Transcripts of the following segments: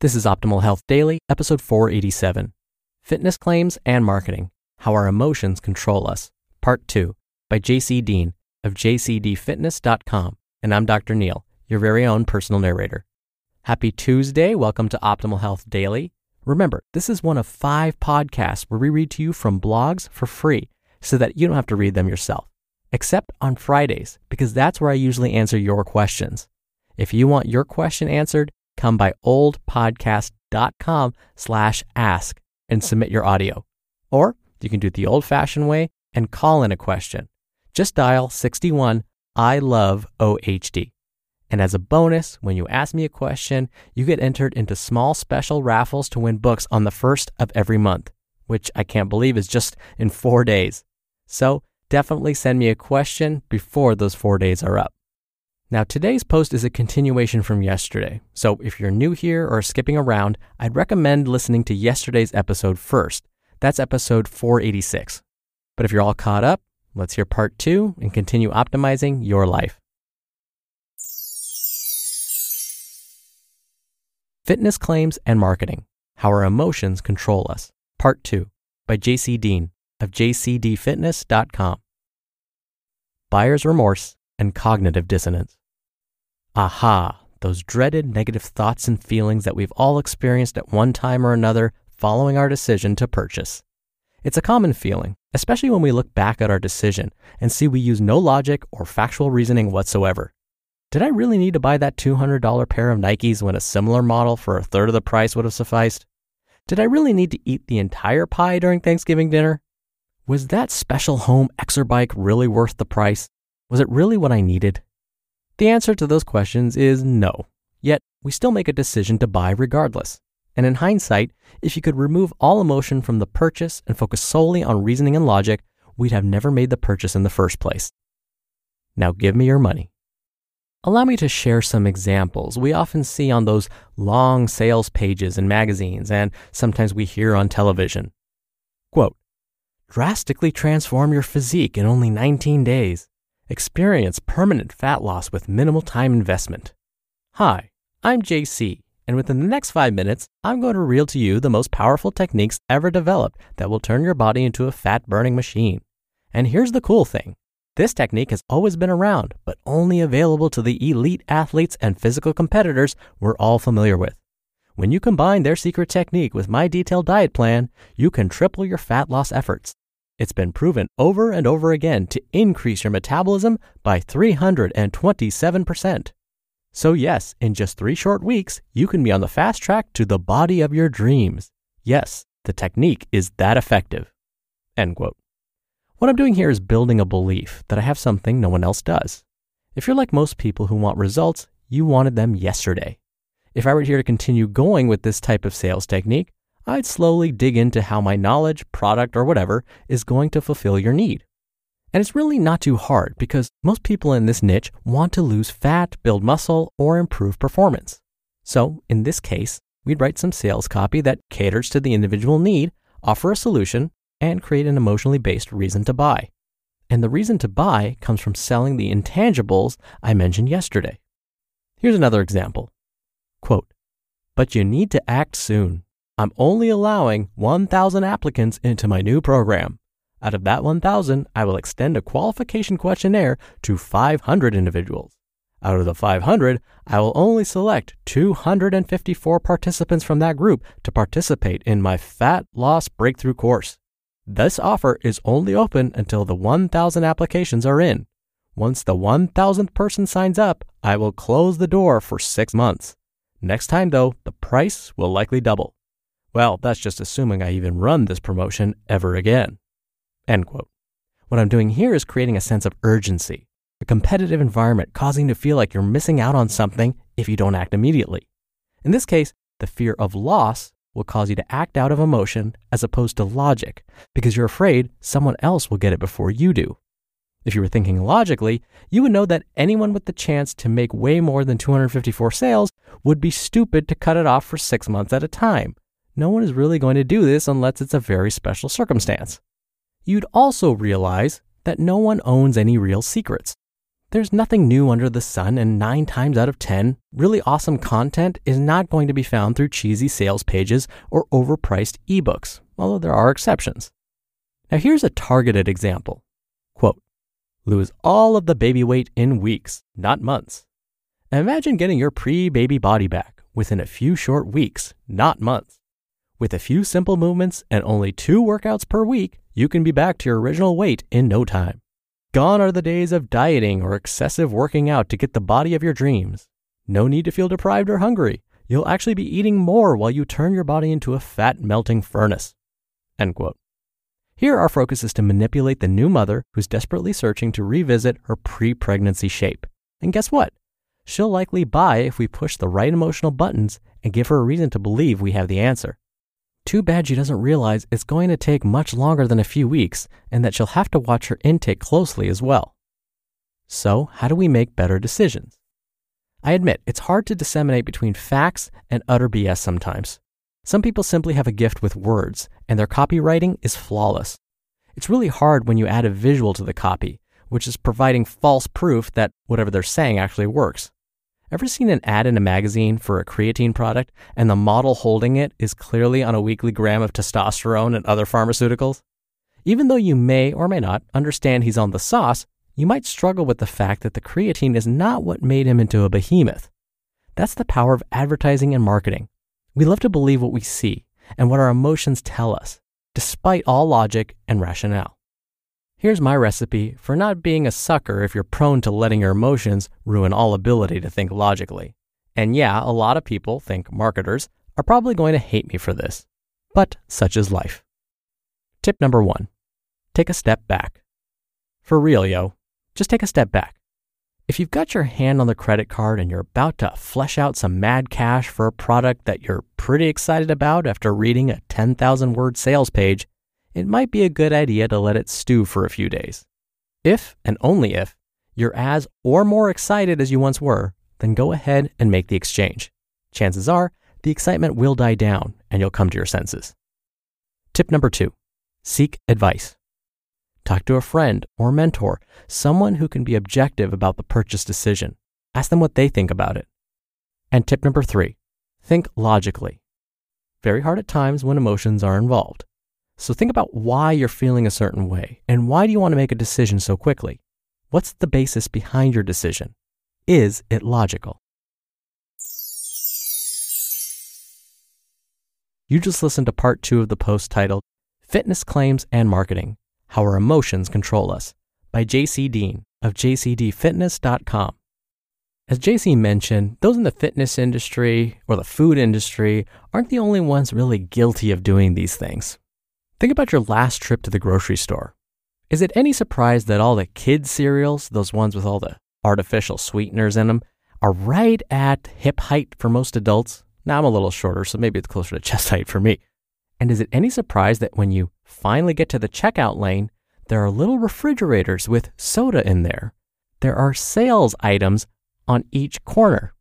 This is Optimal Health Daily, episode 487 Fitness Claims and Marketing How Our Emotions Control Us, Part 2 by JC Deen of jcdfitness.com. And I'm Dr. Neil, your very own personal narrator. Happy Tuesday. Welcome to Optimal Health Daily. Remember, this is one of five podcasts where we read to you from blogs for free so that you don't have to read them yourself, except on Fridays, because that's where I usually answer your questions. If you want your question answered, come by oldpodcast.com slash ask and submit your audio. Or you can do it the old fashioned way and call in a question. Just dial 61 I love OHD. And as a bonus, when you ask me a question, you get entered into small special raffles to win books on the first of every month, which I can't believe is just in four days. So definitely send me a question before those four days are up. Now, today's post is a continuation from yesterday. So if you're new here or skipping around, I'd recommend listening to yesterday's episode first. That's episode 486. But if you're all caught up, let's hear part two and continue optimizing your life. Fitness Claims and Marketing How Our Emotions Control Us, Part 2 by JC Deen of jcdfitness.com. Buyer's Remorse and Cognitive Dissonance. Aha, those dreaded negative thoughts and feelings that we've all experienced at one time or another following our decision to purchase. It's a common feeling, especially when we look back at our decision and see we use no logic or factual reasoning whatsoever. Did I really need to buy that $200 pair of Nikes when a similar model for a third of the price would have sufficed? Did I really need to eat the entire pie during Thanksgiving dinner? Was that special home exerbike really worth the price? Was it really what I needed? The answer to those questions is no. Yet, we still make a decision to buy regardless. And in hindsight, if you could remove all emotion from the purchase and focus solely on reasoning and logic, we'd have never made the purchase in the first place. Now give me your money. Allow me to share some examples we often see on those long sales pages in magazines and sometimes we hear on television. Quote, drastically transform your physique in only 19 days. Experience permanent fat loss with minimal time investment. Hi, I'm JC, and within the next five minutes, I'm going to reel to you the most powerful techniques ever developed that will turn your body into a fat burning machine. And here's the cool thing this technique has always been around, but only available to the elite athletes and physical competitors we're all familiar with. When you combine their secret technique with my detailed diet plan, you can triple your fat loss efforts. It's been proven over and over again to increase your metabolism by 327%. So, yes, in just three short weeks, you can be on the fast track to the body of your dreams. Yes, the technique is that effective. End quote. What I'm doing here is building a belief that I have something no one else does. If you're like most people who want results, you wanted them yesterday. If I were here to continue going with this type of sales technique, I'd slowly dig into how my knowledge, product, or whatever is going to fulfill your need. And it's really not too hard because most people in this niche want to lose fat, build muscle, or improve performance. So, in this case, we'd write some sales copy that caters to the individual need, offer a solution, and create an emotionally based reason to buy. And the reason to buy comes from selling the intangibles I mentioned yesterday. Here's another example. Quote, but you need to act soon. I'm only allowing 1,000 applicants into my new program. Out of that 1,000, I will extend a qualification questionnaire to 500 individuals. Out of the 500, I will only select 254 participants from that group to participate in my fat loss breakthrough course. This offer is only open until the 1,000 applications are in. Once the 1,000th person signs up, I will close the door for six months. Next time, though, the price will likely double. Well, that's just assuming I even run this promotion ever again. End quote. What I'm doing here is creating a sense of urgency, a competitive environment causing you to feel like you're missing out on something if you don't act immediately. In this case, the fear of loss will cause you to act out of emotion as opposed to logic because you're afraid someone else will get it before you do. If you were thinking logically, you would know that anyone with the chance to make way more than 254 sales would be stupid to cut it off for six months at a time no one is really going to do this unless it's a very special circumstance. You'd also realize that no one owns any real secrets. There's nothing new under the sun, and nine times out of 10, really awesome content is not going to be found through cheesy sales pages or overpriced ebooks, although there are exceptions. Now, here's a targeted example Quote, lose all of the baby weight in weeks, not months. Imagine getting your pre baby body back within a few short weeks, not months. With a few simple movements and only two workouts per week, you can be back to your original weight in no time. Gone are the days of dieting or excessive working out to get the body of your dreams. No need to feel deprived or hungry. You'll actually be eating more while you turn your body into a fat melting furnace. End quote. Here, our focus is to manipulate the new mother who's desperately searching to revisit her pre pregnancy shape. And guess what? She'll likely buy if we push the right emotional buttons and give her a reason to believe we have the answer. Too bad she doesn't realize it's going to take much longer than a few weeks and that she'll have to watch her intake closely as well. So, how do we make better decisions? I admit it's hard to disseminate between facts and utter BS sometimes. Some people simply have a gift with words, and their copywriting is flawless. It's really hard when you add a visual to the copy, which is providing false proof that whatever they're saying actually works. Ever seen an ad in a magazine for a creatine product and the model holding it is clearly on a weekly gram of testosterone and other pharmaceuticals? Even though you may or may not understand he's on the sauce, you might struggle with the fact that the creatine is not what made him into a behemoth. That's the power of advertising and marketing. We love to believe what we see and what our emotions tell us, despite all logic and rationale. Here's my recipe for not being a sucker if you're prone to letting your emotions ruin all ability to think logically. And yeah, a lot of people think marketers are probably going to hate me for this, but such is life. Tip number one take a step back. For real, yo, just take a step back. If you've got your hand on the credit card and you're about to flesh out some mad cash for a product that you're pretty excited about after reading a 10,000 word sales page, it might be a good idea to let it stew for a few days. If, and only if, you're as or more excited as you once were, then go ahead and make the exchange. Chances are the excitement will die down and you'll come to your senses. Tip number two seek advice. Talk to a friend or mentor, someone who can be objective about the purchase decision. Ask them what they think about it. And tip number three think logically. Very hard at times when emotions are involved. So think about why you're feeling a certain way and why do you want to make a decision so quickly? What's the basis behind your decision? Is it logical? You just listened to part two of the post titled Fitness Claims and Marketing How Our Emotions Control Us by JC Deen of jcdfitness.com. As JC mentioned, those in the fitness industry or the food industry aren't the only ones really guilty of doing these things. Think about your last trip to the grocery store. Is it any surprise that all the kids' cereals, those ones with all the artificial sweeteners in them, are right at hip height for most adults? Now I'm a little shorter, so maybe it's closer to chest height for me. And is it any surprise that when you finally get to the checkout lane, there are little refrigerators with soda in there? There are sales items on each corner.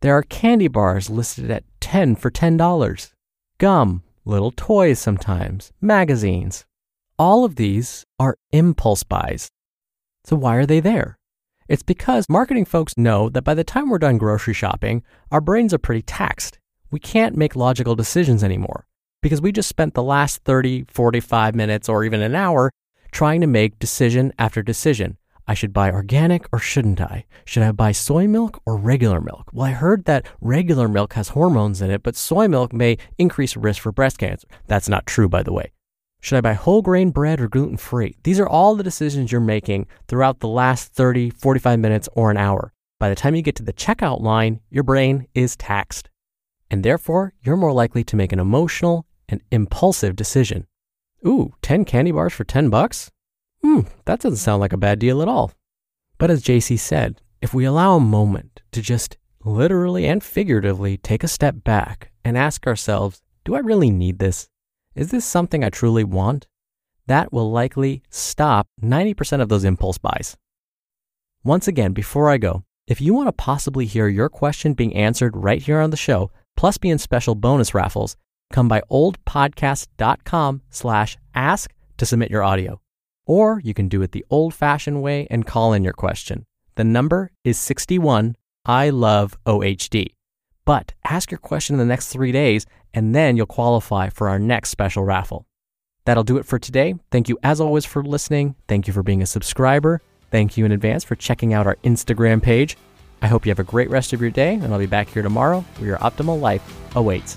There are candy bars listed at 10 for $10. Gum, little toys sometimes, magazines. All of these are impulse buys. So why are they there? It's because marketing folks know that by the time we're done grocery shopping, our brains are pretty taxed. We can't make logical decisions anymore because we just spent the last 30, 45 minutes, or even an hour trying to make decision after decision I should buy organic or shouldn't I? Should I buy soy milk or regular milk? Well, I heard that regular milk has hormones in it, but soy milk may increase risk for breast cancer. That's not true, by the way. Should I buy whole grain bread or gluten free? These are all the decisions you're making throughout the last 30, 45 minutes, or an hour. By the time you get to the checkout line, your brain is taxed. And therefore, you're more likely to make an emotional and impulsive decision. Ooh, 10 candy bars for 10 bucks? Hmm, that doesn't sound like a bad deal at all. But as JC said, if we allow a moment to just literally and figuratively take a step back and ask ourselves, do I really need this? Is this something I truly want? That will likely stop 90% of those impulse buys. Once again, before I go, if you want to possibly hear your question being answered right here on the show, plus be in special bonus raffles, come by oldpodcast.com slash ask to submit your audio. Or you can do it the old fashioned way and call in your question. The number is 61 I love OHD. But ask your question in the next three days, and then you'll qualify for our next special raffle. That'll do it for today. Thank you, as always, for listening. Thank you for being a subscriber. Thank you in advance for checking out our Instagram page. I hope you have a great rest of your day, and I'll be back here tomorrow where your optimal life awaits.